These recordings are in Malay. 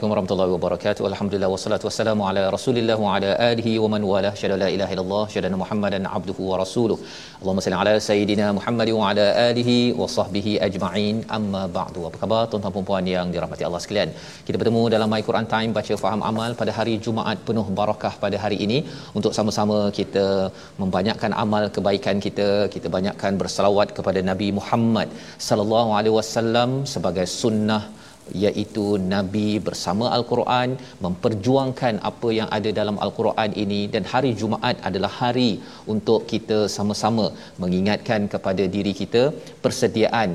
Assalamualaikum warahmatullahi wabarakatuh. Alhamdulillah wassalatu wassalamu ala Rasulillah wa ala alihi wa man wala. Syada la ilaha illallah, syada Muhammadan abduhu wa rasuluh. Allahumma salli ala sayidina Muhammad wa ala alihi wa sahbihi ajma'in. Amma ba'du. Apa khabar tuan-tuan dan puan yang dirahmati Allah sekalian? Kita bertemu dalam My Quran Time baca faham amal pada hari Jumaat penuh barakah pada hari ini untuk sama-sama kita membanyakkan amal kebaikan kita, kita banyakkan berselawat kepada Nabi Muhammad sallallahu alaihi wasallam sebagai sunnah iaitu nabi bersama al-Quran memperjuangkan apa yang ada dalam al-Quran ini dan hari Jumaat adalah hari untuk kita sama-sama mengingatkan kepada diri kita persediaan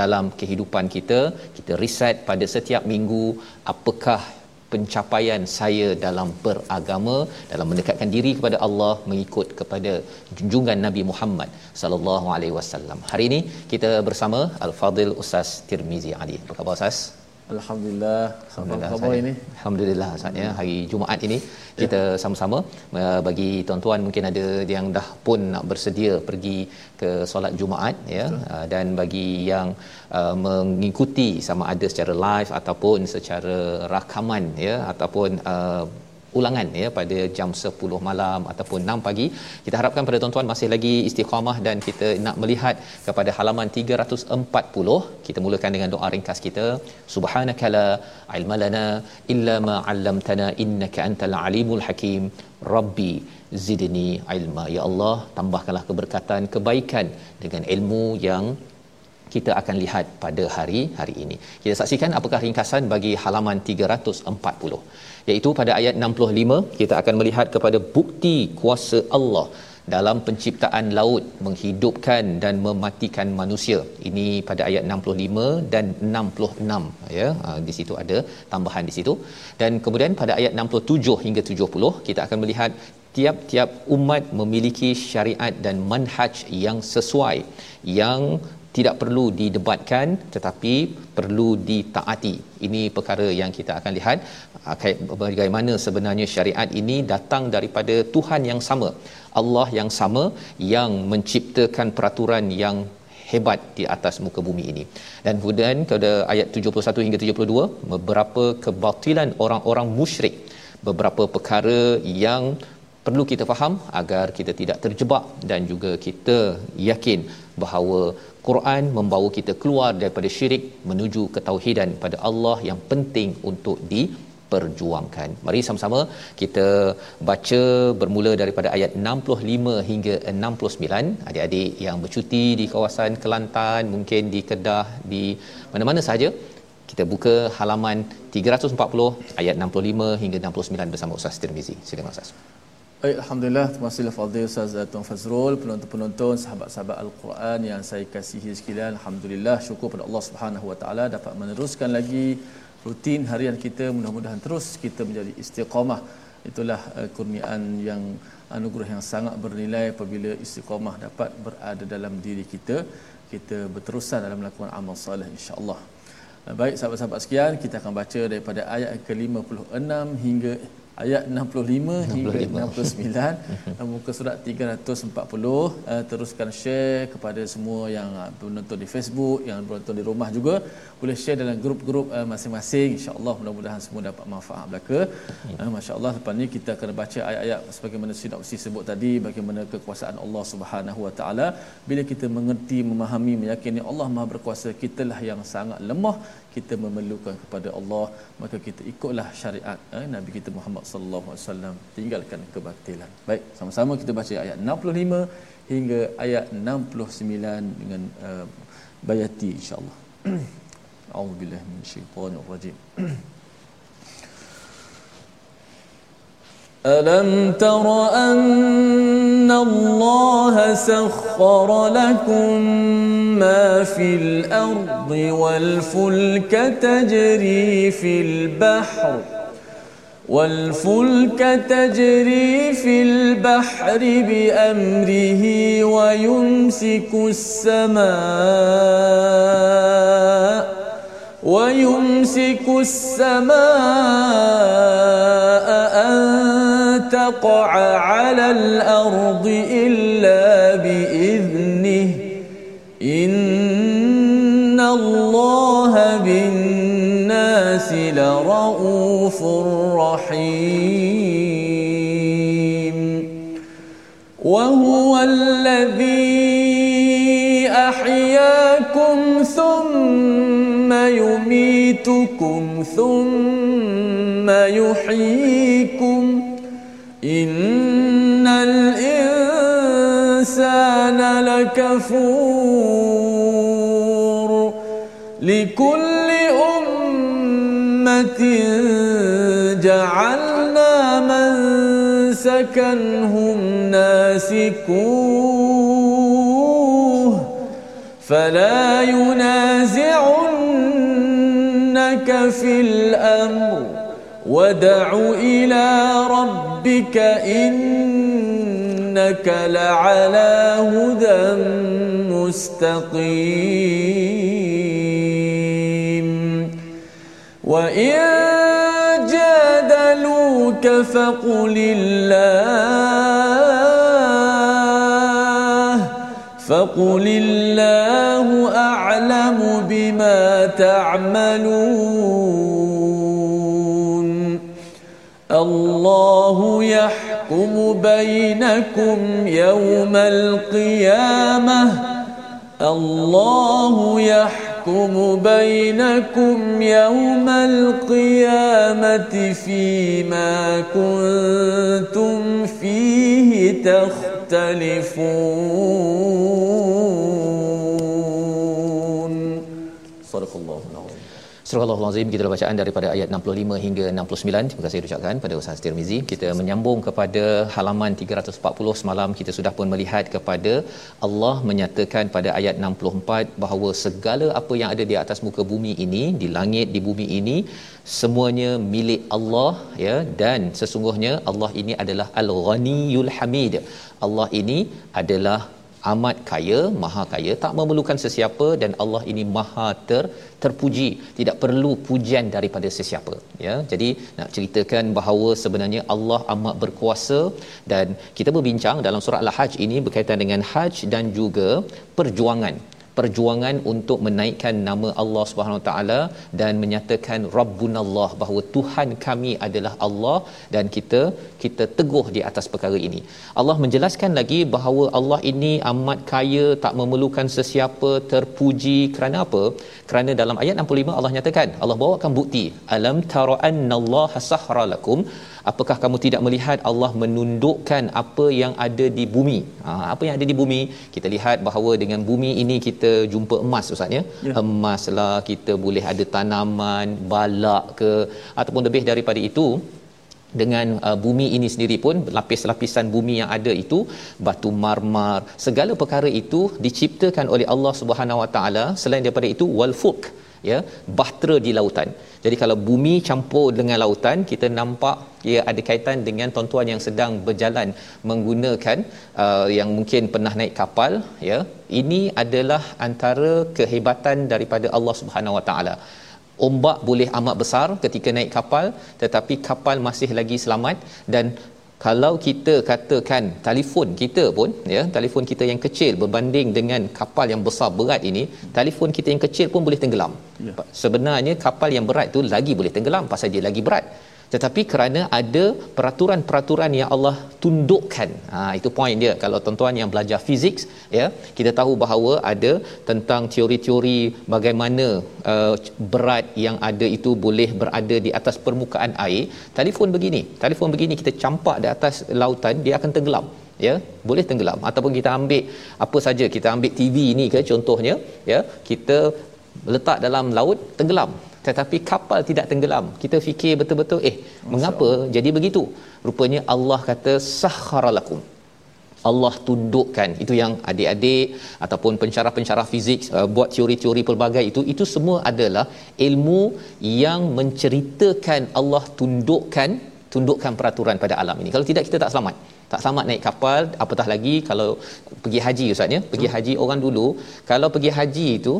dalam kehidupan kita kita riset pada setiap minggu apakah pencapaian saya dalam beragama dalam mendekatkan diri kepada Allah mengikut kepada junjungan Nabi Muhammad sallallahu alaihi wasallam. Hari ini kita bersama Al-Fadil Ustaz Tirmizi Ali. Apa khabar Ustaz? Alhamdulillah. Alhamdulillah. Apa khabar ini? Alhamdulillah Ustaz ya. Hari Jumaat ini kita sama-sama uh, bagi tuan-tuan mungkin ada yang dah pun nak bersedia pergi ke solat Jumaat ya uh, dan bagi yang uh, mengikuti sama ada secara live ataupun secara rakaman ya ataupun uh, ulangan ya pada jam 10 malam ataupun 6 pagi. Kita harapkan pada tuan-tuan masih lagi istiqamah dan kita nak melihat kepada halaman 340 kita mulakan dengan doa ringkas kita. Subhanakala ilmalana illa ma 'allamtana innaka antal alimul hakim. Rabbi zidni ilma. Ya Allah tambahkanlah keberkatan kebaikan dengan ilmu yang kita akan lihat pada hari hari ini. Kita saksikan apakah ringkasan bagi halaman 340 iaitu pada ayat 65 kita akan melihat kepada bukti kuasa Allah dalam penciptaan laut menghidupkan dan mematikan manusia. Ini pada ayat 65 dan 66 ya. Ha, di situ ada tambahan di situ. Dan kemudian pada ayat 67 hingga 70 kita akan melihat tiap-tiap umat memiliki syariat dan manhaj yang sesuai yang tidak perlu didebatkan tetapi perlu ditaati. Ini perkara yang kita akan lihat bagaimana sebenarnya syariat ini datang daripada Tuhan yang sama. Allah yang sama yang menciptakan peraturan yang hebat di atas muka bumi ini. Dan kemudian pada ayat 71 hingga 72 beberapa kebatilan orang-orang musyrik, beberapa perkara yang perlu kita faham agar kita tidak terjebak dan juga kita yakin bahawa Quran membawa kita keluar daripada syirik menuju ketauhidan pada Allah yang penting untuk diperjuangkan. Mari sama-sama kita baca bermula daripada ayat 65 hingga 69. Adik-adik yang bercuti di kawasan Kelantan, mungkin di Kedah, di mana-mana sahaja, kita buka halaman 340 ayat 65 hingga 69 bersama Ustaz Tirmizi. Silakan Ustaz. Baik, Alhamdulillah. Terima kasih Fadil Ustaz Tuan Fazrul, penonton-penonton, sahabat-sahabat Al-Quran yang saya kasihi sekalian. Alhamdulillah, syukur pada Allah Subhanahu Wa Taala dapat meneruskan lagi rutin harian kita. Mudah-mudahan terus kita menjadi istiqamah. Itulah uh, kurniaan yang anugerah yang sangat bernilai apabila istiqamah dapat berada dalam diri kita. Kita berterusan dalam melakukan amal soleh insya-Allah. Baik sahabat-sahabat sekian, kita akan baca daripada ayat ke-56 hingga ayat 65, 65. hingga 69 muka surat 340 uh, teruskan share kepada semua yang menonton di Facebook yang menonton di rumah juga. Boleh share dalam grup-grup uh, masing-masing. Insyaallah mudah-mudahan semua dapat manfaat belaka. Uh, masya-Allah lepas ni kita akan baca ayat-ayat sebagaimana sinopsis sebut tadi bagaimana kekuasaan Allah Subhanahu wa taala. Bila kita mengerti memahami meyakini Allah Maha berkuasa kitalah yang sangat lemah kita memerlukan kepada Allah maka kita ikutlah syariat eh, Nabi kita Muhammad sallallahu alaihi wasallam tinggalkan kebatilan. Baik, sama-sama kita baca ayat 65 hingga ayat 69 dengan uh, bayati insya-Allah. A'udzubillahi minasyaitonir ألم تر أن الله سخر لكم ما في الأرض والفلك تجري في البحر والفلك تجري في البحر بأمره ويمسك السماء ويمسك السماء أن تقع على الأرض إلا بإذنه. إن الله بالناس لرؤوف رحيم. وهو الذي أحياكم ثم يميتكم ثم يحييكم إن الإنسان لكفور لكل أمة جعلنا من سكنهم ناسكوه فلا ينازعنك في الأمر ودع إلى ربك إنك لعلى هدى مستقيم. وإن جادلوك فقل الله فقل الله أعلم بما تعملون. الله يحكم بينكم يوم القيامة. الله يحكم بينكم يوم القيامة فيما كنتم فيه تختلفون. صدق الله. Bismillahirrahmanirrahim. Kita bacaan daripada ayat 65 hingga 69. Terima kasih ucapkan pada Ustaz Tirmizi. Kita menyambung kepada halaman 340 semalam kita sudah pun melihat kepada Allah menyatakan pada ayat 64 bahawa segala apa yang ada di atas muka bumi ini, di langit, di bumi ini semuanya milik Allah ya dan sesungguhnya Allah ini adalah Al-Ghaniyul Hamid. Allah ini adalah amat kaya, maha kaya, tak memerlukan sesiapa dan Allah ini maha ter, terpuji, tidak perlu pujian daripada sesiapa. Ya, jadi nak ceritakan bahawa sebenarnya Allah amat berkuasa dan kita berbincang dalam surah Al-Hajj ini berkaitan dengan Hajj dan juga perjuangan perjuangan untuk menaikkan nama Allah Subhanahu taala dan menyatakan rabbunallah bahawa Tuhan kami adalah Allah dan kita kita teguh di atas perkara ini. Allah menjelaskan lagi bahawa Allah ini amat kaya tak memerlukan sesiapa terpuji kerana apa? Kerana dalam ayat 65 Allah nyatakan Allah bawakan bukti alam tara annallaha sahra lakum apakah kamu tidak melihat Allah menundukkan apa yang ada di bumi? Ha, apa yang ada di bumi? Kita lihat bahawa dengan bumi ini kita jumpa emas ustaz ya? Yeah. emas lah kita boleh ada tanaman balak ke ataupun lebih daripada itu dengan uh, bumi ini sendiri pun lapis-lapisan bumi yang ada itu batu marmar segala perkara itu diciptakan oleh Allah Subhanahu Wa Taala. Selain daripada itu wal fulk ya bahtera di lautan. Jadi kalau bumi campur dengan lautan kita nampak ia ada kaitan dengan tuan-tuan yang sedang berjalan menggunakan uh, yang mungkin pernah naik kapal ya. Ini adalah antara kehebatan daripada Allah Subhanahu Wa Taala. Ombak boleh amat besar ketika naik kapal tetapi kapal masih lagi selamat dan kalau kita katakan telefon kita pun ya telefon kita yang kecil berbanding dengan kapal yang besar berat ini telefon kita yang kecil pun boleh tenggelam ya. sebenarnya kapal yang berat tu lagi boleh tenggelam pasal dia lagi berat tetapi kerana ada peraturan-peraturan yang Allah tundukkan. Ha itu poin dia. Kalau tuan-tuan yang belajar fizik ya kita tahu bahawa ada tentang teori-teori bagaimana uh, berat yang ada itu boleh berada di atas permukaan air. Telefon begini. Telefon begini kita campak di atas lautan dia akan tenggelam. Ya boleh tenggelam. Ataupun kita ambil apa saja kita ambil TV ini ke contohnya ya kita letak dalam laut tenggelam tetapi kapal tidak tenggelam. Kita fikir betul-betul eh Masa mengapa Allah. jadi begitu? Rupanya Allah kata sahharalakum Allah tundukkan. Itu yang adik-adik ataupun pencara-pencara fizik uh, buat teori-teori pelbagai itu itu semua adalah ilmu yang menceritakan Allah tundukkan tundukkan peraturan pada alam ini. Kalau tidak kita tak selamat. Tak selamat naik kapal apatah lagi kalau pergi haji ustaz ya? Pergi haji orang dulu kalau pergi haji itu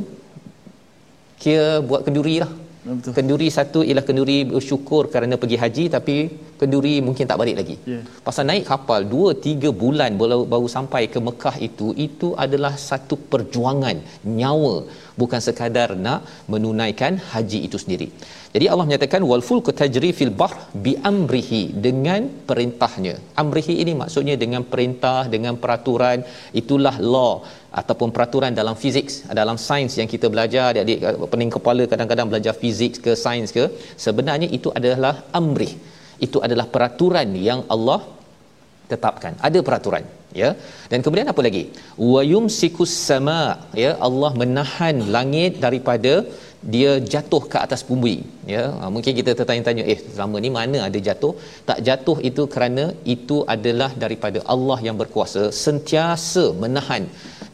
kira buat kenduri lah Betul. Kenduri satu ialah kenduri bersyukur kerana pergi haji tapi kenduri mungkin tak balik lagi. Yeah. Pasal naik kapal 2 3 bulan baru, baru sampai ke Mekah itu itu adalah satu perjuangan nyawa bukan sekadar nak menunaikan haji itu sendiri. Jadi Allah menyatakan wal fulku tajri fil bahr bi amrihi dengan perintahnya. Amrihi ini maksudnya dengan perintah dengan peraturan itulah law ataupun peraturan dalam fizik dalam sains yang kita belajar adik-adik pening kepala kadang-kadang belajar fizik ke sains ke sebenarnya itu adalah amrih. Itu adalah peraturan yang Allah tetapkan. Ada peraturan ya. Dan kemudian apa lagi? Wayum sikus sama ya. Allah menahan langit daripada dia jatuh ke atas bumi ya. Ha, mungkin kita tertanya-tanya eh selama ni mana ada jatuh? Tak jatuh itu kerana itu adalah daripada Allah yang berkuasa sentiasa menahan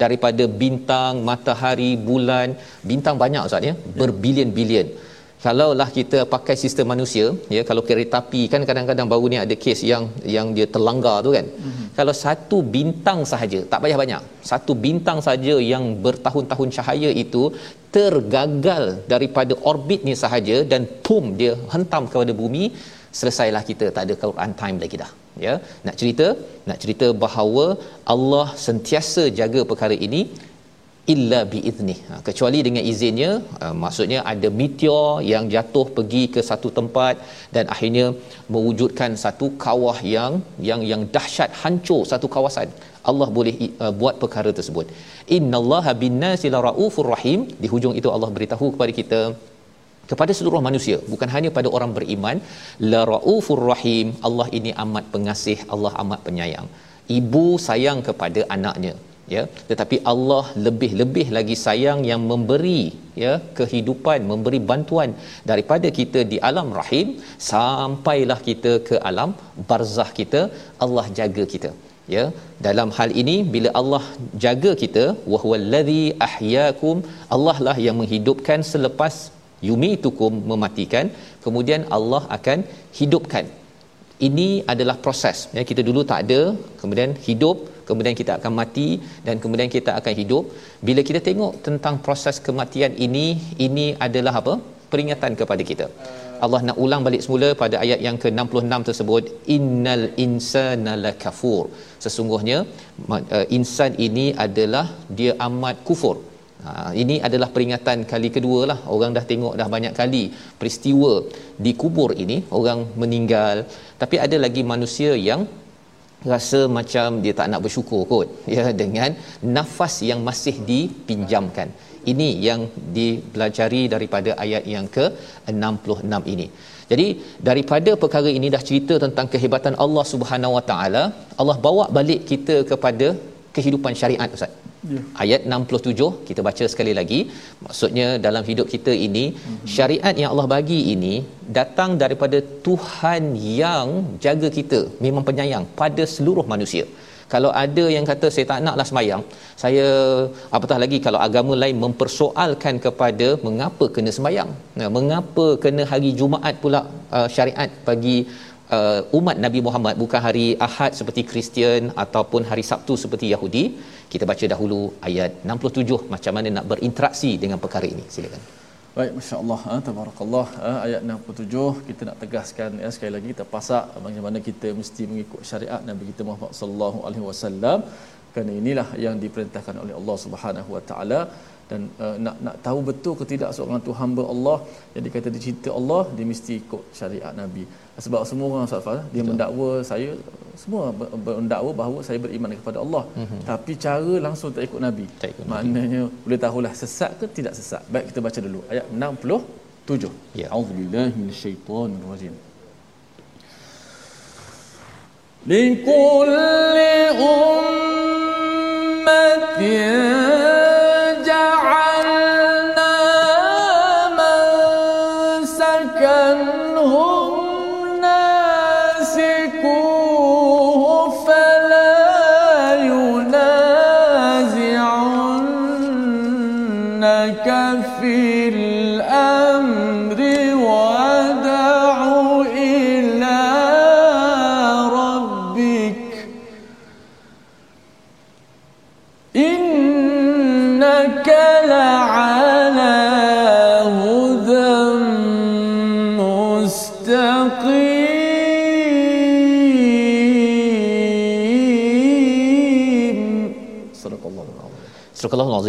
daripada bintang matahari bulan. Bintang banyak ustaz ya. Berbilion-bilion kalaulah kita pakai sistem manusia ya kalau kereta api kan kadang-kadang baru ni ada kes yang yang dia terlanggar tu kan. Mm-hmm. kalau satu bintang sahaja tak payah banyak. Satu bintang saja yang bertahun-tahun cahaya itu tergagal daripada orbitnya sahaja dan pum dia hentam kepada bumi selesailah kita. Tak ada Quran time lagi dah ya. Nak cerita? Nak cerita bahawa Allah sentiasa jaga perkara ini illa biizni ha, kecuali dengan izinnya uh, maksudnya ada meteor yang jatuh pergi ke satu tempat dan akhirnya mewujudkan satu kawah yang yang yang dahsyat hancur satu kawasan. Allah boleh uh, buat perkara tersebut. Innallaha binnasi laraufur rahim. Di hujung itu Allah beritahu kepada kita kepada seluruh manusia bukan hanya pada orang beriman la raufur rahim. Allah ini amat pengasih Allah amat penyayang. Ibu sayang kepada anaknya ya. Tetapi Allah lebih-lebih lagi sayang yang memberi ya kehidupan memberi bantuan daripada kita di alam rahim sampailah kita ke alam barzah kita Allah jaga kita ya. Dalam hal ini bila Allah jaga kita wahwallazi ahyaakum Allah lah yang menghidupkan selepas yumitukum mematikan. Kemudian Allah akan hidupkan. Ini adalah proses ya. Kita dulu tak ada kemudian hidup kemudian kita akan mati dan kemudian kita akan hidup. Bila kita tengok tentang proses kematian ini ini adalah apa? Peringatan kepada kita. Allah nak ulang balik semula pada ayat yang ke-66 tersebut innal insana lakafur. Sesungguhnya uh, insan ini adalah dia amat kufur. Ha, ini adalah peringatan kali kedua lah. Orang dah tengok dah banyak kali peristiwa di kubur ini. Orang meninggal. Tapi ada lagi manusia yang rasa macam dia tak nak bersyukur kot ya dengan nafas yang masih dipinjamkan. Ini yang dipelajari daripada ayat yang ke 66 ini. Jadi daripada perkara ini dah cerita tentang kehebatan Allah Subhanahu Wa Taala Allah bawa balik kita kepada kehidupan syariat ustaz Ya. Ayat 67 kita baca sekali lagi. Maksudnya dalam hidup kita ini mm-hmm. syariat yang Allah bagi ini datang daripada Tuhan yang jaga kita, memang penyayang pada seluruh manusia. Kalau ada yang kata saya tak naklah sembahyang, saya apatah lagi kalau agama lain mempersoalkan kepada mengapa kena sembahyang. Nah, mengapa kena hari Jumaat pula uh, syariat bagi uh, umat Nabi Muhammad bukan hari Ahad seperti Kristian ataupun hari Sabtu seperti Yahudi kita baca dahulu ayat 67 macam mana nak berinteraksi dengan perkara ini. Silakan. Baik, Masya Allah, ha, Tabarakallah, ha, ayat 67 kita nak tegaskan ya, sekali lagi kita pasak bagaimana kita mesti mengikut syariat Nabi kita Muhammad sallallahu alaihi wasallam. Kerana inilah yang diperintahkan oleh Allah Subhanahu wa taala. Dan uh, nak nak tahu betul ke tidak seorang tu hamba Allah yang dikata dicinta Allah dia mesti ikut syariat Nabi sebab semua orang Ustaz Fah, dia Betul. mendakwa saya semua mendakwa bahawa saya beriman kepada Allah. Mm-hmm. tapi cara langsung tak ikut Nabi. Tak ikut maknanya Nabi. boleh tahulah sesat ke tidak sesat. Baik kita baca dulu. Ayat 67 ya. Auzubillahi minasyaitonirrajim. Likulli ummatin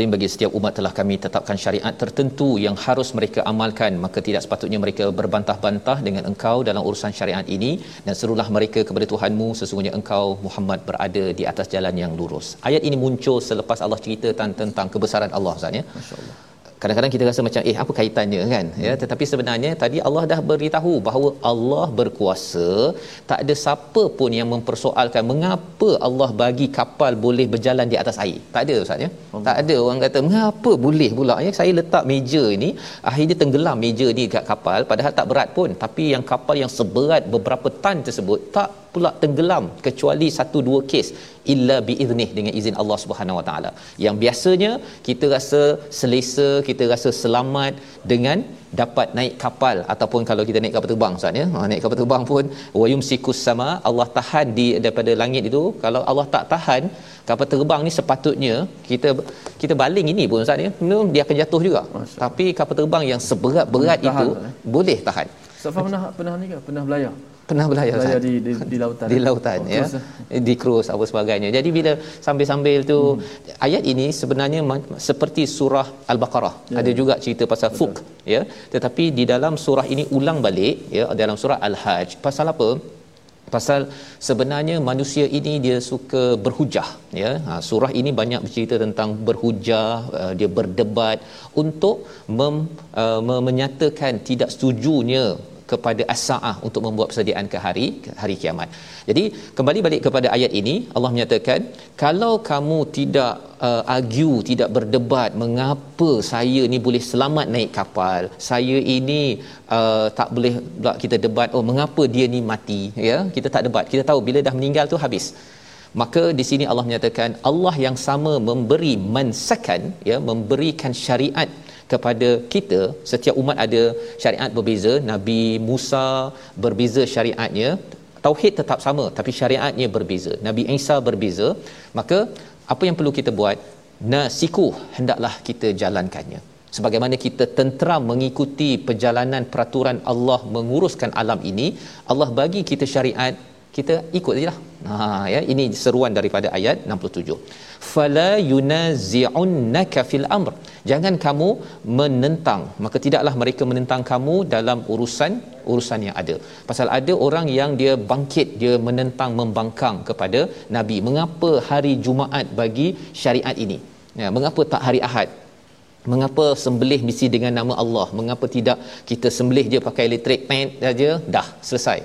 Azim bagi setiap umat telah kami tetapkan syariat tertentu yang harus mereka amalkan maka tidak sepatutnya mereka berbantah-bantah dengan engkau dalam urusan syariat ini dan serulah mereka kepada Tuhanmu sesungguhnya engkau Muhammad berada di atas jalan yang lurus. Ayat ini muncul selepas Allah cerita tentang kebesaran Allah Ustaz ya. Masya-Allah kadang-kadang kita rasa macam eh apa kaitannya? kan? Ya tetapi sebenarnya tadi Allah dah beritahu bahawa Allah berkuasa tak ada siapa pun yang mempersoalkan mengapa Allah bagi kapal boleh berjalan di atas air. Tak ada ustaz ya? Tak ada. Orang kata mengapa boleh pula? Ya saya letak meja ini akhirnya tenggelam meja ni kat kapal padahal tak berat pun. Tapi yang kapal yang seberat beberapa tan tersebut tak pula tenggelam kecuali satu dua kes illa biiznih dengan izin Allah Subhanahu Wa Taala. Yang biasanya kita rasa selesa, kita rasa selamat dengan dapat naik kapal ataupun kalau kita naik kapal terbang Ustaz ya. Ha, naik kapal terbang pun wayum sikus sama Allah tahan di daripada langit itu. Kalau Allah tak tahan kapal terbang ni sepatutnya kita kita baling ini pun Ustaz ya. Dia akan jatuh juga. Masya. Tapi kapal terbang yang seberat-berat itu tahan, eh? boleh tahan. Safa pernah pernah ni ke? Pernah belayar? Pernah belayar belayar di, di di lautan di lautan oh, ya cruise. Eh? di cruise apa sebagainya jadi bila sambil-sambil tu hmm. ayat ini sebenarnya seperti surah al-baqarah ya. ada juga cerita pasal Betul. fuk ya tetapi di dalam surah ini ulang balik ya dalam surah al-hajj pasal apa pasal sebenarnya manusia ini dia suka berhujah ya ha, surah ini banyak bercerita tentang berhujah uh, dia berdebat untuk mem, uh, menyatakan tidak setujunya kepada as-saah untuk membuat persediaan ke hari hari kiamat. Jadi kembali balik kepada ayat ini Allah menyatakan kalau kamu tidak uh, argue, tidak berdebat mengapa saya ni boleh selamat naik kapal, saya ini uh, tak boleh pula kita debat oh mengapa dia ni mati ya. Kita tak debat. Kita tahu bila dah meninggal tu habis. Maka di sini Allah menyatakan Allah yang sama memberi mansakan ya memberikan syariat kepada kita setiap umat ada syariat berbeza. Nabi Musa berbeza syariatnya tauhid tetap sama tapi syariatnya berbeza. Nabi Isa berbeza. Maka apa yang perlu kita buat? Nasiku hendaklah kita jalankannya. Sebagaimana kita tenteram mengikuti perjalanan peraturan Allah menguruskan alam ini Allah bagi kita syariat kita ikut sajalah. Ha ya ini seruan daripada ayat 67 fala yunazi'unnaka fil amr. Jangan kamu menentang. Maka tidaklah mereka menentang kamu dalam urusan urusan yang ada. Pasal ada orang yang dia bangkit dia menentang membangkang kepada nabi. Mengapa hari jumaat bagi syariat ini? Ya mengapa tak hari ahad? Mengapa sembelih mesti dengan nama Allah? Mengapa tidak kita sembelih je pakai elektrik? Pen saja dah selesai?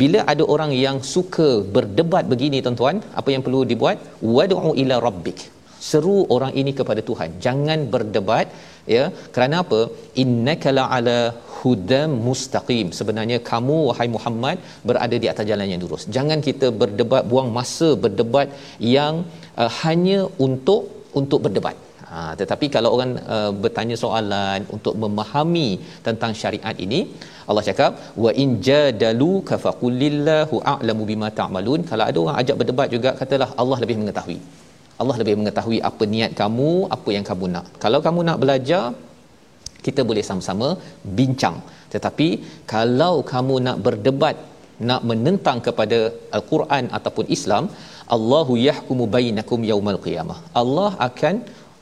Bila ada orang yang suka berdebat begini tuan-tuan apa yang perlu dibuat? Wad'u ila rabbik. Seru orang ini kepada Tuhan. Jangan berdebat ya. Kerana apa? Innaka la'ala hudam mustaqim. Sebenarnya kamu wahai Muhammad berada di atas jalan yang lurus. Jangan kita berdebat buang masa berdebat yang uh, hanya untuk untuk berdebat Ha, tetapi kalau orang uh, bertanya soalan untuk memahami tentang syariat ini, Allah cakap wa in jadalu kafaqulillahu a'lamu bima ta'malun. Kalau ada orang ajak berdebat juga katalah Allah lebih mengetahui. Allah lebih mengetahui apa niat kamu, apa yang kamu nak. Kalau kamu nak belajar, kita boleh sama-sama bincang tetapi kalau kamu nak berdebat nak menentang kepada al-Quran ataupun Islam Allahu yahkumu bainakum yaumal qiyamah Allah akan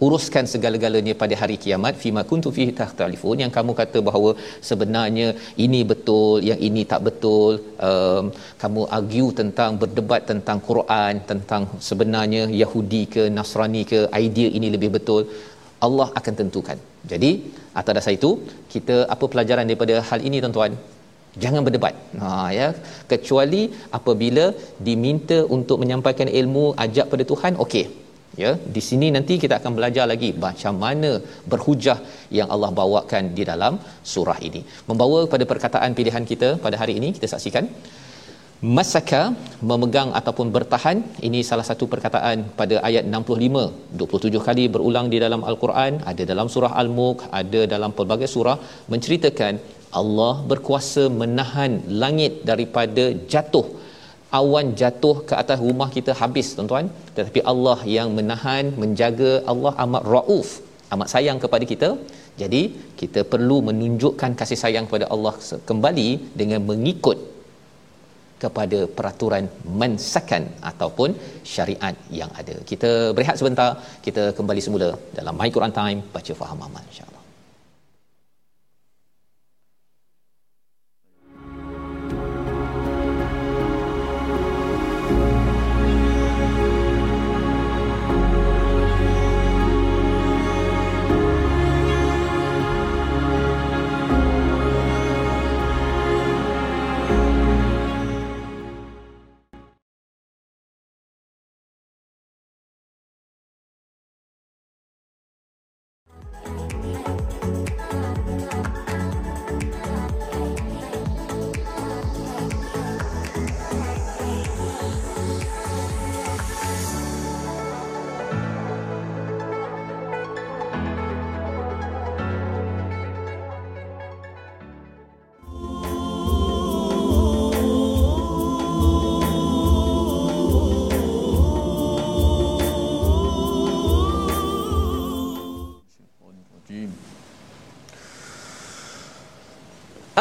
uruskan segala-galanya pada hari kiamat. Fima kuntu fihi tahtalifun yang kamu kata bahawa sebenarnya ini betul yang ini tak betul. Um, kamu argue tentang berdebat tentang Quran tentang sebenarnya Yahudi ke Nasrani ke idea ini lebih betul. Allah akan tentukan. Jadi atas dasar itu kita apa pelajaran daripada hal ini tuan-tuan? Jangan berdebat. Ha ya. Kecuali apabila diminta untuk menyampaikan ilmu ajak pada Tuhan okey ya di sini nanti kita akan belajar lagi macam mana berhujah yang Allah bawakan di dalam surah ini. Membawa kepada perkataan pilihan kita pada hari ini kita saksikan. Masaka memegang ataupun bertahan ini salah satu perkataan pada ayat 65 27 kali berulang di dalam al-Quran ada dalam surah al-mulk ada dalam pelbagai surah menceritakan Allah berkuasa menahan langit daripada jatuh awan jatuh ke atas rumah kita habis tuan-tuan tetapi Allah yang menahan menjaga Allah amat rauf amat sayang kepada kita jadi kita perlu menunjukkan kasih sayang kepada Allah kembali dengan mengikut kepada peraturan mensakan ataupun syariat yang ada. Kita berehat sebentar, kita kembali semula dalam My Quran Time baca faham amal insya-Allah.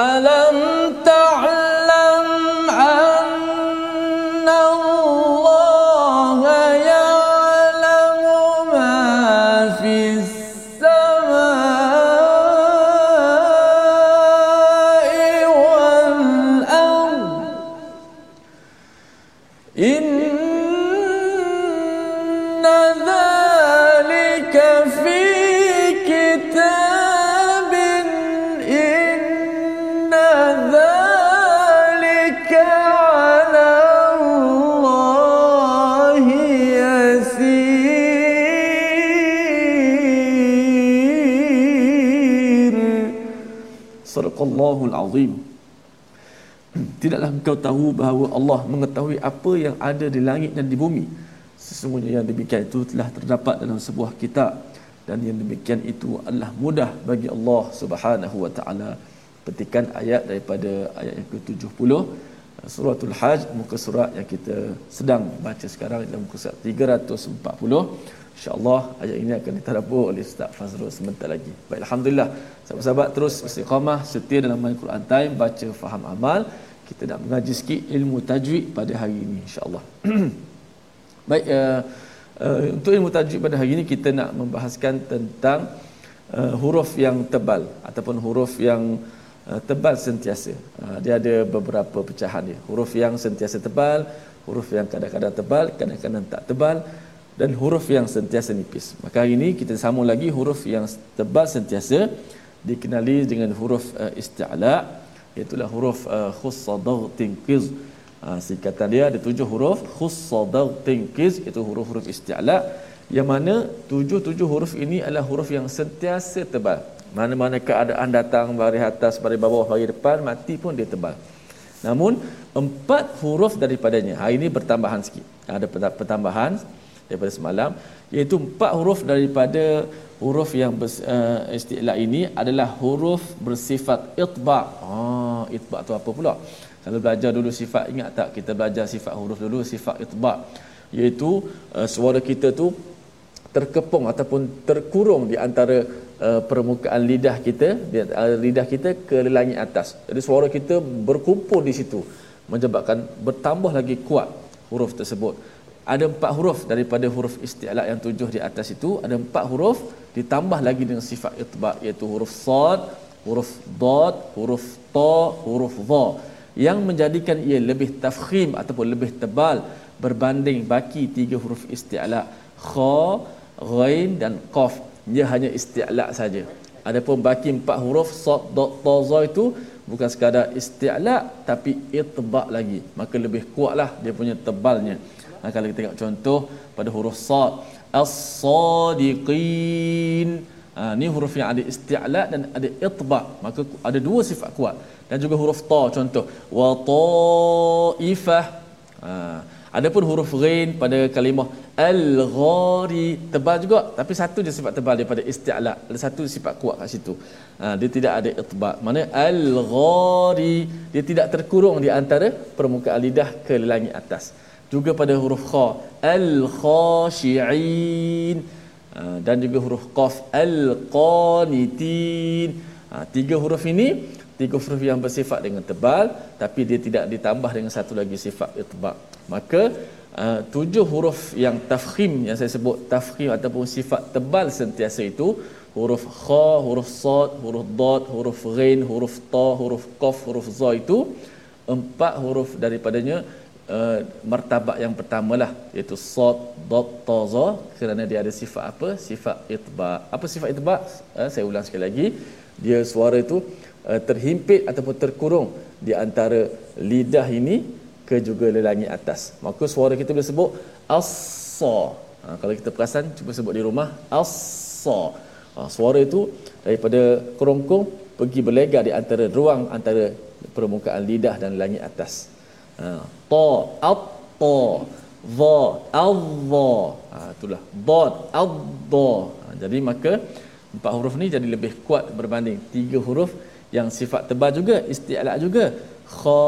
ألم تعلم Allahul Azim. Tidaklah engkau tahu bahawa Allah mengetahui apa yang ada di langit dan di bumi. Sesungguhnya yang demikian itu telah terdapat dalam sebuah kitab dan yang demikian itu adalah mudah bagi Allah Subhanahu wa taala. Petikan ayat daripada ayat yang ke-70 eh, Suratul Hajj muka surat yang kita sedang baca sekarang dalam muka surat 340 insyaallah ayat ini akan ditadabbur oleh Ustaz Fazrul sebentar lagi. Baik alhamdulillah. Sahabat-sahabat terus istiqamah setia dalam Al-Quran time baca faham amal. Kita nak mengaji sikit ilmu tajwid pada hari ini insyaallah baik uh, uh, untuk ilmu tajwid pada hari ini kita nak membahaskan tentang uh, huruf yang tebal ataupun huruf yang uh, tebal sentiasa. Uh, dia ada beberapa pecahan dia. Huruf yang sentiasa tebal, huruf yang kadang-kadang tebal, kadang-kadang tak tebal dan huruf yang sentiasa nipis. Maka hari ini kita sambung lagi huruf yang tebal sentiasa dikenali dengan huruf uh, isti'la iaitu huruf uh, khussadagh tinqiz. Uh, singkatan dia ada tujuh huruf khussadagh tinqiz itu huruf-huruf isti'la yang mana tujuh-tujuh huruf ini adalah huruf yang sentiasa tebal. Mana-mana keadaan datang dari atas, dari bawah, dari depan, mati pun dia tebal. Namun, empat huruf daripadanya, hari ini bertambahan sikit. Ada pertambahan daripada semalam, iaitu empat huruf daripada huruf yang uh, istilah ini adalah huruf bersifat itba'. Oh, itba' tu apa pula? Kalau belajar dulu sifat, ingat tak kita belajar sifat huruf dulu, sifat itba' iaitu uh, suara kita tu terkepung ataupun terkurung di antara uh, permukaan lidah kita di uh, lidah kita ke langit atas jadi suara kita berkumpul di situ menyebabkan bertambah lagi kuat huruf tersebut ada empat huruf daripada huruf isti'la yang tujuh di atas itu ada empat huruf ditambah lagi dengan sifat itba iaitu huruf sad huruf dad huruf ta huruf dha. Yang menjadikan ia lebih tafkhim ataupun lebih tebal berbanding baki tiga huruf isti'la kha ghain dan qaf. Dia hanya isti'la saja. Adapun baki empat huruf sad dad ta za itu bukan sekadar isti'la tapi itba lagi. Maka lebih kuatlah dia punya tebalnya ha, kalau kita tengok contoh pada huruf sad as-sadiqin ha, ni huruf yang ada isti'la dan ada itba maka ada dua sifat kuat dan juga huruf ta contoh wa taifah ha, Adapun huruf ghain pada kalimah al-ghari tebal juga tapi satu je sifat tebal daripada isti'la. Ada satu sifat kuat kat situ. Ha, dia tidak ada itba. Mana al-ghari dia tidak terkurung di antara permukaan lidah ke langit atas. Juga pada huruf kha. Al-khashi'in. Ha, dan juga huruf qaf. Al-qanitin. Ha, tiga huruf ini tiga huruf yang bersifat dengan tebal tapi dia tidak ditambah dengan satu lagi sifat itba maka uh, tujuh huruf yang tafkhim yang saya sebut tafkhim ataupun sifat tebal sentiasa itu huruf kha huruf sad huruf dad huruf ghain huruf ta huruf qaf huruf za itu empat huruf daripadanya uh, martabat yang pertamalah iaitu sad dad ta za kerana dia ada sifat apa sifat itba apa sifat itba uh, saya ulang sekali lagi dia suara itu uh, terhimpit ataupun terkurung di antara lidah ini ke juga lelangi atas. Maka suara kita boleh sebut as-sa. Ha, kalau kita perasan cuba sebut di rumah as-sa. Ha, suara itu daripada kerongkong pergi berlega di antara ruang antara permukaan lidah dan langit atas. Ha, ta at-ta va al-va. Ha, itulah. Dad ad-da. Ha, jadi maka empat huruf ni jadi lebih kuat berbanding. Tiga huruf yang sifat tebal juga isti'la juga. Kha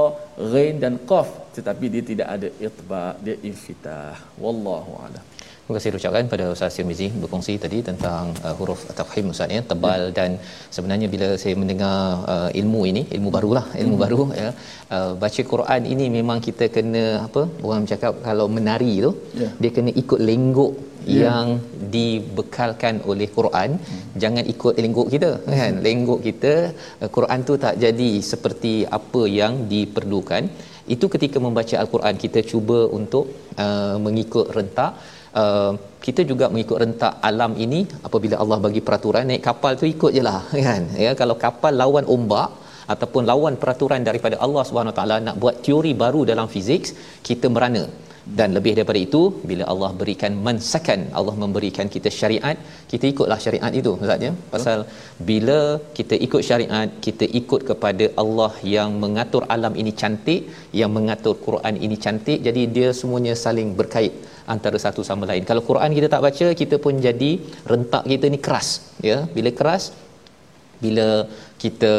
ghain dan qaf. Tetapi dia tidak ada itba dia infitah wallahu a'lam Terima kasih ucapkan pada Ustaz Tirmizi berkongsi tadi tentang uh, huruf tafkhim Ustaz ya tebal ya. dan sebenarnya bila saya mendengar uh, ilmu ini ilmu barulah ilmu hmm. baru ya uh, baca Quran ini memang kita kena apa orang cakap kalau menari tu ya. dia kena ikut lenggok yeah. yang dibekalkan oleh Quran hmm. jangan ikut lenggok kita kan lenggok kita uh, Quran tu tak jadi seperti apa yang diperlukan itu ketika membaca al-Quran kita cuba untuk uh, mengikut rentak uh, kita juga mengikut rentak alam ini apabila Allah bagi peraturan naik kapal tu ikut je lah kan? Ya kalau kapal lawan ombak ataupun lawan peraturan daripada Allah Subhanahu taala nak buat teori baru dalam fizik kita merana. Dan lebih daripada itu bila Allah berikan mansakan Allah memberikan kita syariat kita ikutlah syariat itu ustaz ya? Pasal bila kita ikut syariat kita ikut kepada Allah yang mengatur alam ini cantik yang mengatur Quran ini cantik jadi dia semuanya saling berkait antara satu sama lain. Kalau Quran kita tak baca kita pun jadi rentak kita ni keras ya. Bila keras bila kita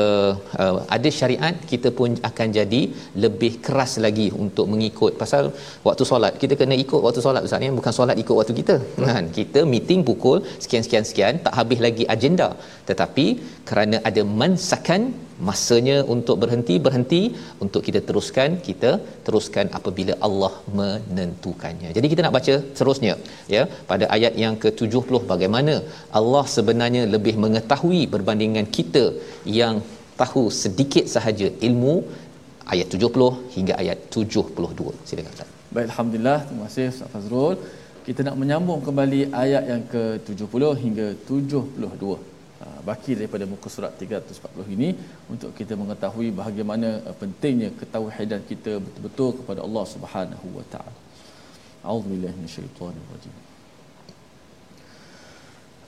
uh, ada syariat kita pun akan jadi lebih keras lagi untuk mengikut. Pasal waktu solat kita kena ikut waktu solat ni bukan solat ikut waktu kita. Kan? Kita meeting pukul sekian sekian sekian tak habis lagi agenda. Tetapi kerana ada mansakan masanya untuk berhenti berhenti untuk kita teruskan kita teruskan apabila Allah menentukannya. Jadi kita nak baca terusnya ya? Pada ayat yang ke-70 bagaimana Allah sebenarnya lebih mengetahui berbandingan kita yang tahu sedikit sahaja ilmu ayat 70 hingga ayat 72 silakan Ustaz. Baik alhamdulillah. Terima kasih Ustaz Fazrul. Kita nak menyambung kembali ayat yang ke-70 hingga 72 Ah, baki daripada muka surat 340 ini untuk kita mengetahui bagaimana ah, pentingnya ketauhidan kita betul-betul kepada Allah Subhanahu wa taala. A'udzubillahi minasyaitonir rajim.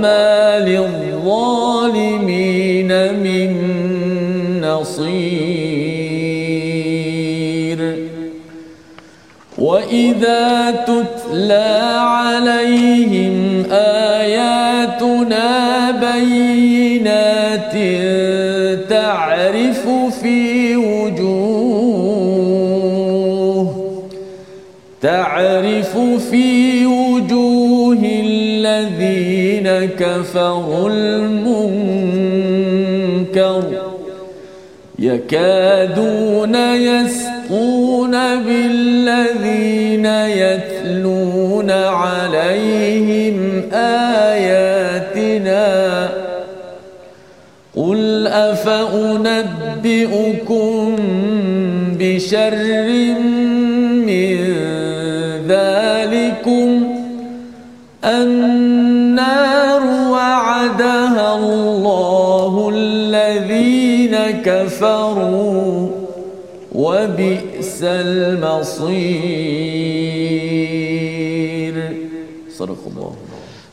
وما للظالمين من نصير وإذا تتلى عليهم آياتنا بينات تعرف في وجوه تعرف في كفروا المنكر يكادون يسقون بالذين يتلون عليهم آياتنا. قل أفأنبئكم بشر من وبئس المصير.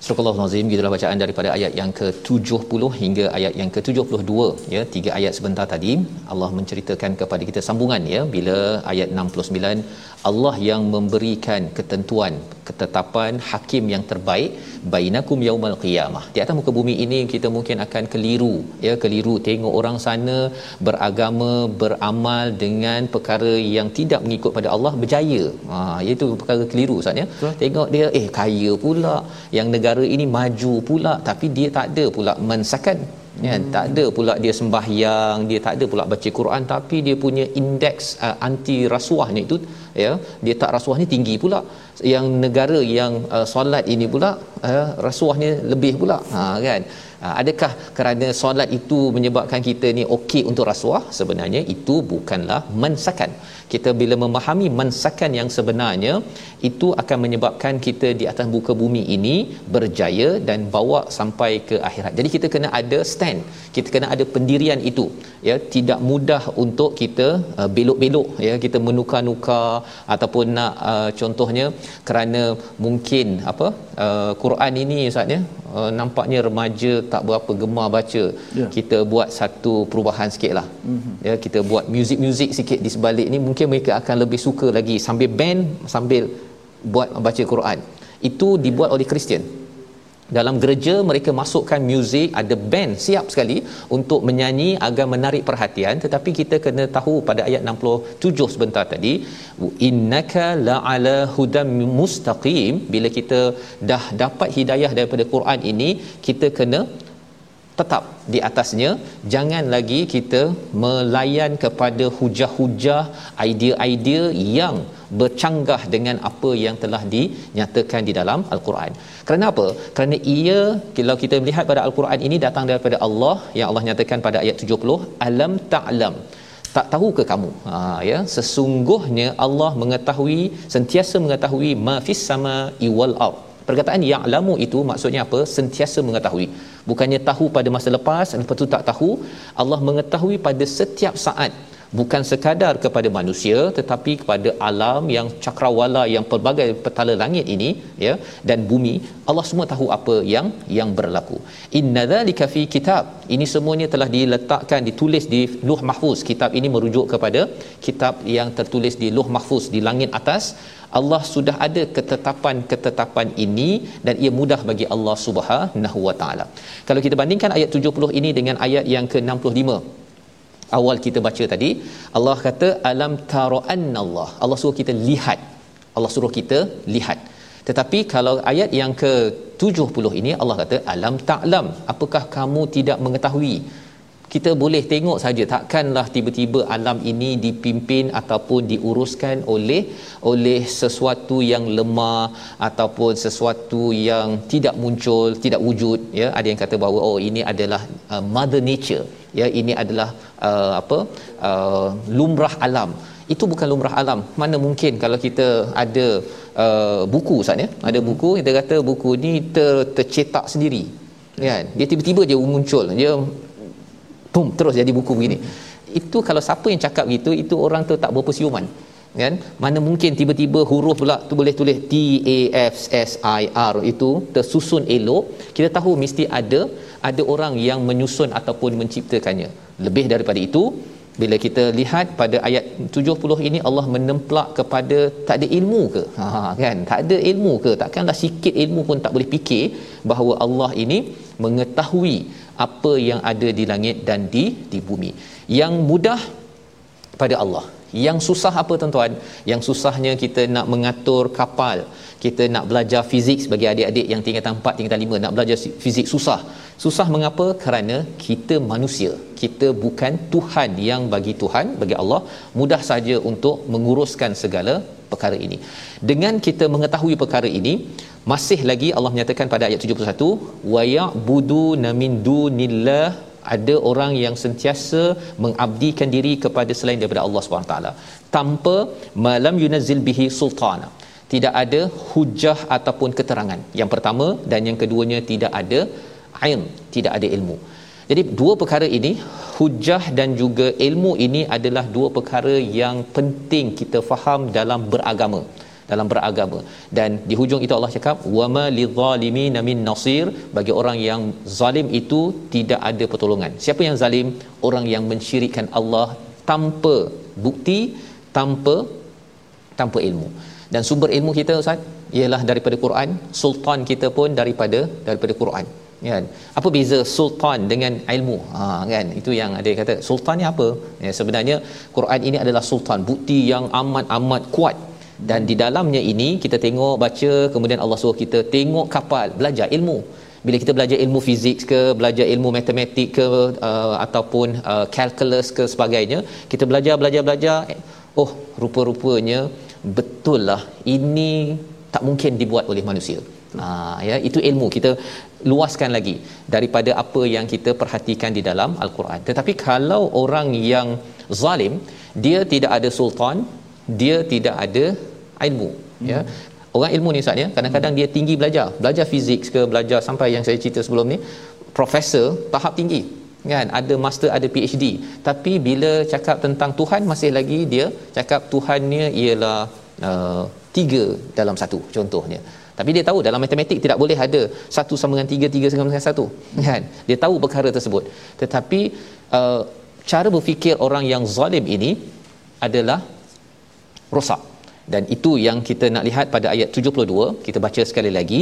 Surah Al-Azim gitulah bacaan daripada ayat yang ke-70 hingga ayat yang ke-72 ya. Tiga ayat sebentar tadi Allah menceritakan kepada kita sambungan ya. Bila ayat 69 Allah yang memberikan ketentuan ketetapan hakim yang terbaik bainakum yaumal qiyamah. Di atas muka bumi ini kita mungkin akan keliru ya. Keliru tengok orang sana beragama beramal dengan perkara yang tidak mengikut pada Allah berjaya. Ha itu perkara keliru ustaz ya. Tengok dia eh kaya pula. Yang negara ini maju pula tapi dia tak ada pula mensakan. Ya hmm. tak ada pula dia sembahyang dia tak ada pula baca Quran tapi dia punya indeks uh, anti rasuahnya itu ya dia tak rasuahnya tinggi pula. Yang negara yang uh, solat ini pula uh, rasuahnya lebih pula. Ha kan? Uh, adakah kerana solat itu menyebabkan kita ni okey untuk rasuah? Sebenarnya itu bukanlah mensakan kita bila memahami mansakan yang sebenarnya itu akan menyebabkan kita di atas muka bumi ini berjaya dan bawa sampai ke akhirat. Jadi kita kena ada stand. Kita kena ada pendirian itu. Ya, tidak mudah untuk kita uh, belok-belok ya, kita menukar-nukar ataupun nak uh, contohnya kerana mungkin apa uh, Quran ini ustaz ya uh, nampaknya remaja tak berapa gemar baca. Yeah. Kita buat satu perubahan sikitlah. Mm-hmm. Ya, kita buat muzik-muzik sikit di sebalik ni mungkin mereka akan lebih suka lagi sambil band sambil buat baca Quran. Itu dibuat oleh Kristian dalam gereja mereka masukkan muzik ada band siap sekali untuk menyanyi agar menarik perhatian. Tetapi kita kena tahu pada ayat 67 sebentar tadi innaka la'ala hudam mustaqim. Bila kita dah dapat hidayah daripada Quran ini kita kena tetap di atasnya. Jangan lagi kita melayan kepada hujah-hujah idea-idea yang bercanggah dengan apa yang telah dinyatakan di dalam al-Quran. Kerana apa? Kerana ia kalau kita melihat pada al-Quran ini datang daripada Allah yang Allah nyatakan pada ayat 70 alam ta'lam. Tak tahu ke kamu? Ha ya. Sesungguhnya Allah mengetahui sentiasa mengetahui ma fis sama wal ard. Perkataan ya'lamu itu maksudnya apa? Sentiasa mengetahui bukannya tahu pada masa lepas lepas tu tak tahu. Allah mengetahui pada setiap saat bukan sekadar kepada manusia tetapi kepada alam yang cakrawala yang pelbagai petala langit ini ya dan bumi. Allah semua tahu apa yang yang berlaku. Innadzalika fi kitab. Ini semuanya telah diletakkan ditulis di Luh Mahfuz. Kitab ini merujuk kepada kitab yang tertulis di Luh Mahfuz di langit atas. Allah sudah ada ketetapan-ketetapan ini dan ia mudah bagi Allah Subhanahu Wa Taala. Kalau kita bandingkan ayat 70 ini dengan ayat yang ke-65 awal kita baca tadi, Allah kata alam Allah. Allah suruh kita lihat. Allah suruh kita lihat. Tetapi kalau ayat yang ke-70 ini Allah kata alam ta'lam. Apakah kamu tidak mengetahui? Kita boleh tengok saja takkanlah tiba-tiba alam ini dipimpin ataupun diuruskan oleh oleh sesuatu yang lemah ataupun sesuatu yang tidak muncul tidak wujud ya. Ada yang kata bahawa oh ini adalah uh, mother nature ya. Ini adalah uh, apa uh, lumrah alam. Itu bukan lumrah alam. Mana mungkin kalau kita ada uh, buku Ustaz ya? Ada buku kita kata buku ni ter, tercetak sendiri kan? Dia tiba-tiba dia muncul dia boom terus jadi buku begini. Itu kalau siapa yang cakap gitu itu orang tu tak berapa siuman kan? Mana mungkin tiba-tiba huruf pula tu boleh tulis T A F S I R itu tersusun elok. Kita tahu mesti ada ada orang yang menyusun ataupun menciptakannya. Lebih daripada itu bila kita lihat pada ayat 70 ini Allah menemplak kepada tak ada ilmu ke? Ha kan? Tak ada ilmu ke? Takkanlah sikit ilmu pun tak boleh fikir bahawa Allah ini mengetahui apa yang ada di langit dan di di bumi. Yang mudah pada Allah. Yang susah apa tuan-tuan? Yang susahnya kita nak mengatur kapal. Kita nak belajar fizik bagi adik-adik yang tingkatan 4 tingkatan 5 nak belajar fizik susah. Susah mengapa? Kerana kita manusia. Kita bukan Tuhan yang bagi Tuhan bagi Allah. Mudah saja untuk menguruskan segala perkara ini. Dengan kita mengetahui perkara ini masih lagi Allah menyatakan pada ayat 71 wa ya'budu min dunillah. Ada orang yang sentiasa mengabdikan diri kepada selain daripada Allah taala. Tanpa malam yunazzil bihi sultana. Tidak ada hujah ataupun keterangan. Yang pertama dan yang keduanya tidak ada ilm tidak ada ilmu. Jadi dua perkara ini hujah dan juga ilmu ini adalah dua perkara yang penting kita faham dalam beragama dalam beragama. Dan di hujung itu Allah cakap wama lidzalimin min nasir. Bagi orang yang zalim itu tidak ada pertolongan. Siapa yang zalim? Orang yang mensyirikkan Allah tanpa bukti tanpa tanpa ilmu. Dan sumber ilmu kita ustaz ialah daripada Quran. Sultan kita pun daripada daripada Quran kan? Apa beza sultan dengan ilmu? Ha kan? Itu yang ada kata sultan ni apa? Ya sebenarnya Quran ini adalah sultan. Bukti yang amat amat kuat dan di dalamnya ini kita tengok baca kemudian Allah suruh kita tengok kapal belajar ilmu. Bila kita belajar ilmu fizik ke belajar ilmu matematik ke uh, ataupun uh, calculus ke sebagainya kita belajar belajar belajar oh rupa-rupanya betul lah ini tak mungkin dibuat oleh manusia. Ha, ya itu ilmu kita luaskan lagi daripada apa yang kita perhatikan di dalam al-Quran. Tetapi kalau orang yang zalim dia tidak ada sultan dia tidak ada ilmu hmm. ya orang ilmu ni Ustaz ya kadang-kadang dia tinggi belajar. Belajar fizik ke belajar sampai yang saya cerita sebelum ni profesor tahap tinggi kan? Ada master ada PhD tapi bila cakap tentang Tuhan masih lagi dia cakap Tuhannya ialah uh, tiga dalam satu contohnya. Tapi dia tahu dalam matematik tidak boleh ada satu sama dengan tiga tiga sama dengan satu kan? Dia tahu perkara tersebut. Tetapi uh, cara berfikir orang yang zalim ini adalah rosak. Dan itu yang kita nak lihat pada ayat 72 kita baca sekali lagi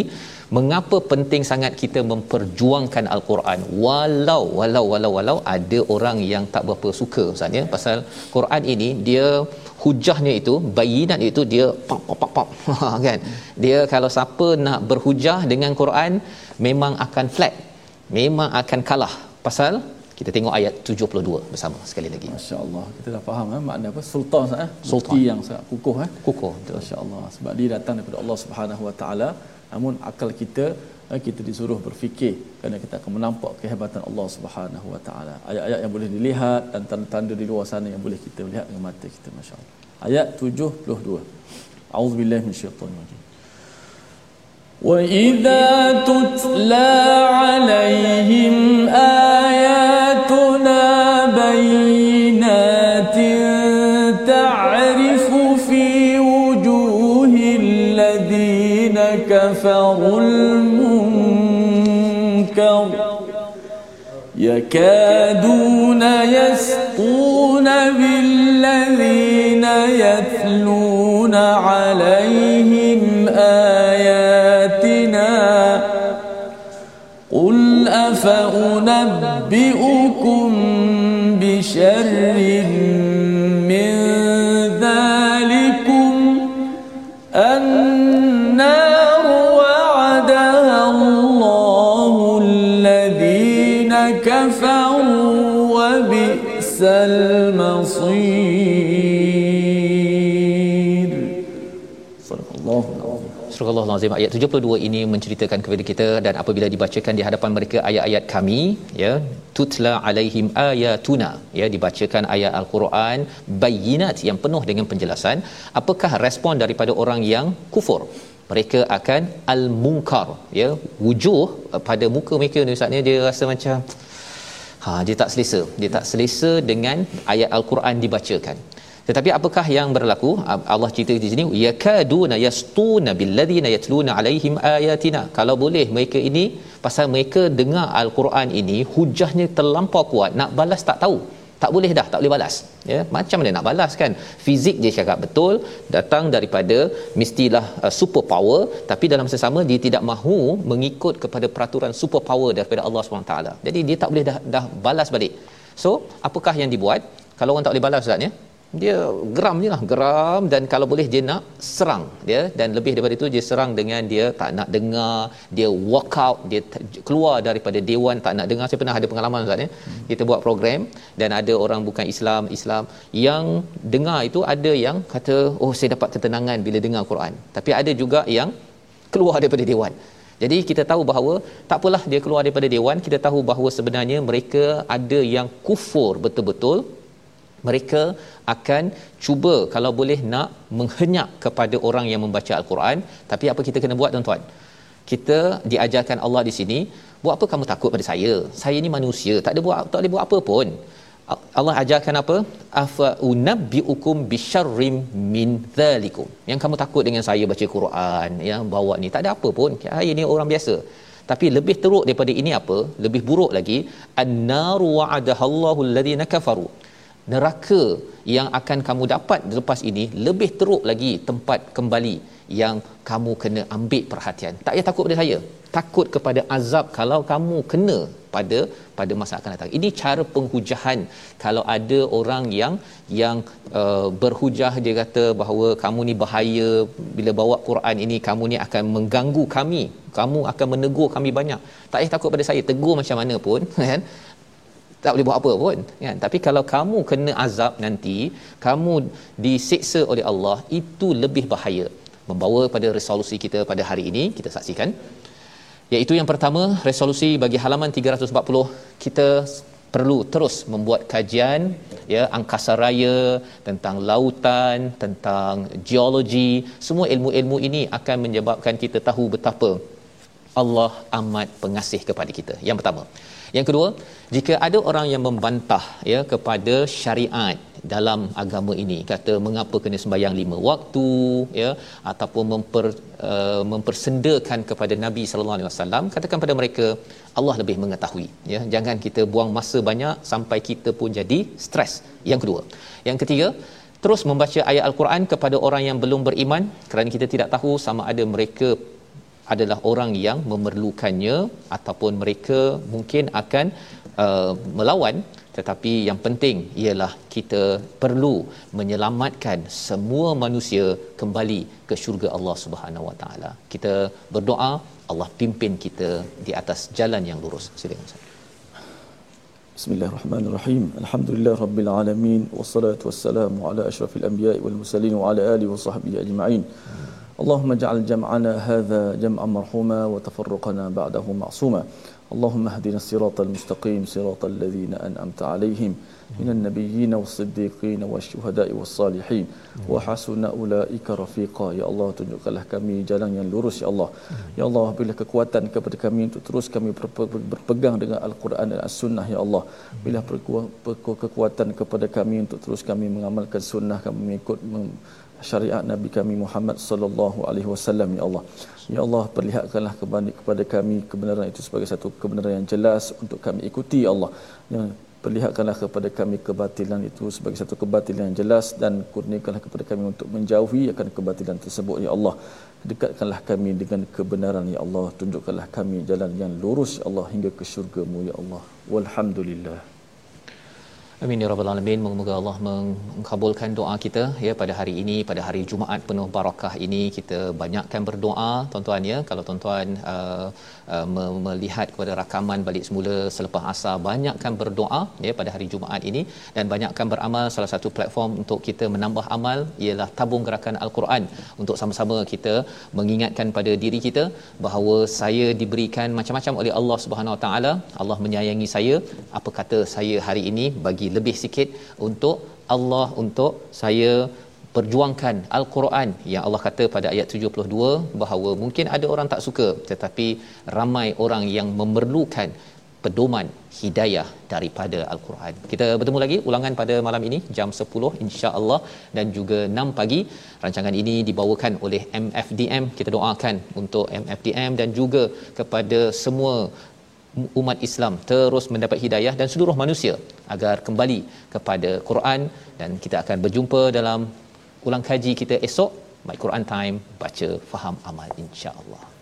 mengapa penting sangat kita memperjuangkan al-Quran walau walau walau walau ada orang yang tak berapa suka ustaz ya? Pasal Quran ini dia hujahnya itu bayinat itu dia pop pop pop pop kan? Dia kalau siapa nak berhujah dengan Quran memang akan flat memang akan kalah. Pasal kita tengok ayat 72 bersama sekali lagi. Masya-Allah. Kita dah faham eh makna apa? Sultan eh. Sultan yang sangat kukuh eh. Kukuh. Masya-Allah. Sebab dia datang daripada Allah Subhanahu Wa Taala. Namun akal kita eh, kita disuruh berfikir kerana kita akan menampak kehebatan Allah Subhanahu Wa Taala. Ayat-ayat yang boleh dilihat dan tanda-tanda di luar sana yang boleh kita lihat dengan mata kita masya-Allah. Ayat 72. A'udzubillahi minasyaitanir rajim. وإذا تتلى عليهم آياتنا بينات تعرف في وجوه الذين كفروا المنكر يكادون يسقون بالذين يتلون عليهم آياتنا أفأنبئكم Surah Al-Azim ayat 72 ini menceritakan kepada kita dan apabila dibacakan di hadapan mereka ayat-ayat kami ya tutla alaihim ayatuna ya dibacakan ayat al-Quran bayinat yang penuh dengan penjelasan apakah respon daripada orang yang kufur? Mereka akan al-munkar ya wujuh uh, pada muka mereka ni ustaz dia rasa macam ha dia tak selesa. Dia tak selesa dengan ayat al-Quran dibacakan tetapi apakah yang berlaku? Allah cerita di sini yakaduna yastuna billadhina yatluna alaihim ayatina. Kalau boleh mereka ini pasal mereka dengar al-Quran ini hujahnya terlampau kuat. Nak balas tak tahu. Tak boleh dah tak boleh balas. Ya macam mana nak balas kan? Fizik dia cakap betul datang daripada mestilah uh, super power tapi dalam sesama dia tidak mahu mengikut kepada peraturan super power daripada Allah SWT jadi dia tak boleh dah, dah balas balik. So apakah yang dibuat? Kalau orang tak boleh balas ustaz ya dia geram je lah geram. Dan kalau boleh dia nak serang dia dan lebih daripada itu dia serang dengan dia tak nak dengar dia walk out dia keluar daripada dewan tak nak dengar. Saya pernah ada pengalaman Ustaz ya. Hmm. kita buat program dan ada orang bukan Islam Islam yang dengar itu ada yang kata oh saya dapat ketenangan bila dengar Quran. Tapi ada juga yang keluar daripada dewan. Jadi kita tahu bahawa tak apalah dia keluar daripada dewan kita tahu bahawa sebenarnya mereka ada yang kufur betul-betul mereka akan cuba kalau boleh nak menghenyak kepada orang yang membaca al-Quran. Tapi apa kita kena buat tuan-tuan? Kita diajarkan Allah di sini buat apa kamu takut pada saya? Saya ni manusia tak ada buat tak boleh buat apa pun. Allah ajarkan apa? Afa unabbiukum bisyarrim min dzalikum yang kamu takut dengan saya baca Quran yang bawa ni tak ada apa pun. Saya ni orang biasa. Tapi lebih teruk daripada ini apa? Lebih buruk lagi annaru wa'adahallahu alladhina kafaru neraka yang akan kamu dapat lepas ini lebih teruk lagi tempat kembali yang kamu kena ambil perhatian. Tak payah takut pada saya. Takut kepada azab kalau kamu kena pada pada masa akan datang. Ini cara penghujahan kalau ada orang yang yang uh, berhujah dia kata bahawa kamu ni bahaya bila bawa Quran ini kamu ni akan mengganggu kami. Kamu akan menegur kami banyak. Tak payah takut pada saya. Tegur macam mana pun kan tak boleh buat apa pun kan? Tapi kalau kamu kena azab nanti kamu disiksa oleh Allah itu lebih bahaya. Membawa pada resolusi kita pada hari ini kita saksikan. Iaitu yang pertama resolusi bagi halaman 340 kita perlu terus membuat kajian ya angkasa raya tentang lautan tentang geologi. Semua ilmu-ilmu ini akan menyebabkan kita tahu betapa Allah amat pengasih kepada kita. Yang pertama yang kedua, jika ada orang yang membantah ya kepada syariat dalam agama ini kata mengapa kena sembahyang lima waktu ya ataupun memper uh, mempersendakan kepada Nabi sallallahu alaihi wasallam katakan pada mereka Allah lebih mengetahui. Ya jangan kita buang masa banyak sampai kita pun jadi stres. Yang kedua. Yang ketiga terus membaca ayat al-Quran kepada orang yang belum beriman. Kerana kita tidak tahu sama ada mereka adalah orang yang memerlukannya ataupun mereka mungkin akan uh, melawan tetapi yang penting ialah kita perlu menyelamatkan semua manusia kembali ke syurga Allah Subhanahu Wa Taala. Kita berdoa Allah pimpin kita di atas jalan yang lurus. Silakan Ustaz. Bismillahirrahmanirrahim. Alhamdulillah rabbil alamin wassalatu wassalamu ala asyrafil anbiya'i wal mursalin wa ala alihi wa sahbihi ajma'in. Hmm. اللهم اجعل جمعنا هذا جمعا مرحوما وتفرقنا بعده معصوما اللهم اهدنا الصراط المستقيم صراط الذين أنعمت عليهم من النبيين والصديقين والشهداء والصالحين وحسن أولئك رفيقا يا الله tunjukkanlah kami jalan yang lurus ya Allah ya Allah bila kekuatan kepada kami untuk terus kami berpegang dengan Al-Quran dan As-Sunnah ya Allah bila kekuatan kepada kami untuk terus kami mengamalkan sunnah kami mengikut syariat Nabi kami Muhammad sallallahu alaihi wasallam ya Allah. Ya Allah perlihatkanlah kepada kami kebenaran itu sebagai satu kebenaran yang jelas untuk kami ikuti ya Allah. Ya perlihatkanlah kepada kami kebatilan itu sebagai satu kebatilan yang jelas dan kurniakanlah kepada kami untuk menjauhi akan kebatilan tersebut ya Allah. Dekatkanlah kami dengan kebenaran ya Allah. Tunjukkanlah kami jalan yang lurus ya Allah hingga ke syurga-Mu ya Allah. Walhamdulillah. Amin ya rabbal alamin. Moga Allah mengkabulkan doa kita ya pada hari ini pada hari Jumaat penuh barakah ini kita banyakkan berdoa tuan-tuan ya. Kalau tuan-tuan uh, uh, melihat kepada rakaman balik semula selepas asar banyakkan berdoa ya pada hari Jumaat ini dan banyakkan beramal salah satu platform untuk kita menambah amal ialah tabung gerakan al-Quran untuk sama-sama kita mengingatkan pada diri kita bahawa saya diberikan macam-macam oleh Allah Subhanahu Wa Taala. Allah menyayangi saya. Apa kata saya hari ini bagi lebih sikit untuk Allah untuk saya perjuangkan al-Quran yang Allah kata pada ayat 72 bahawa mungkin ada orang tak suka tetapi ramai orang yang memerlukan pedoman hidayah daripada al-Quran. Kita bertemu lagi ulangan pada malam ini jam 10 insya-Allah dan juga 6 pagi. Rancangan ini dibawakan oleh MFDM. Kita doakan untuk MFDM dan juga kepada semua umat Islam terus mendapat hidayah dan seluruh manusia agar kembali kepada Quran. Dan kita akan berjumpa dalam ulang kaji kita esok. My Quran Time baca faham amal insya-Allah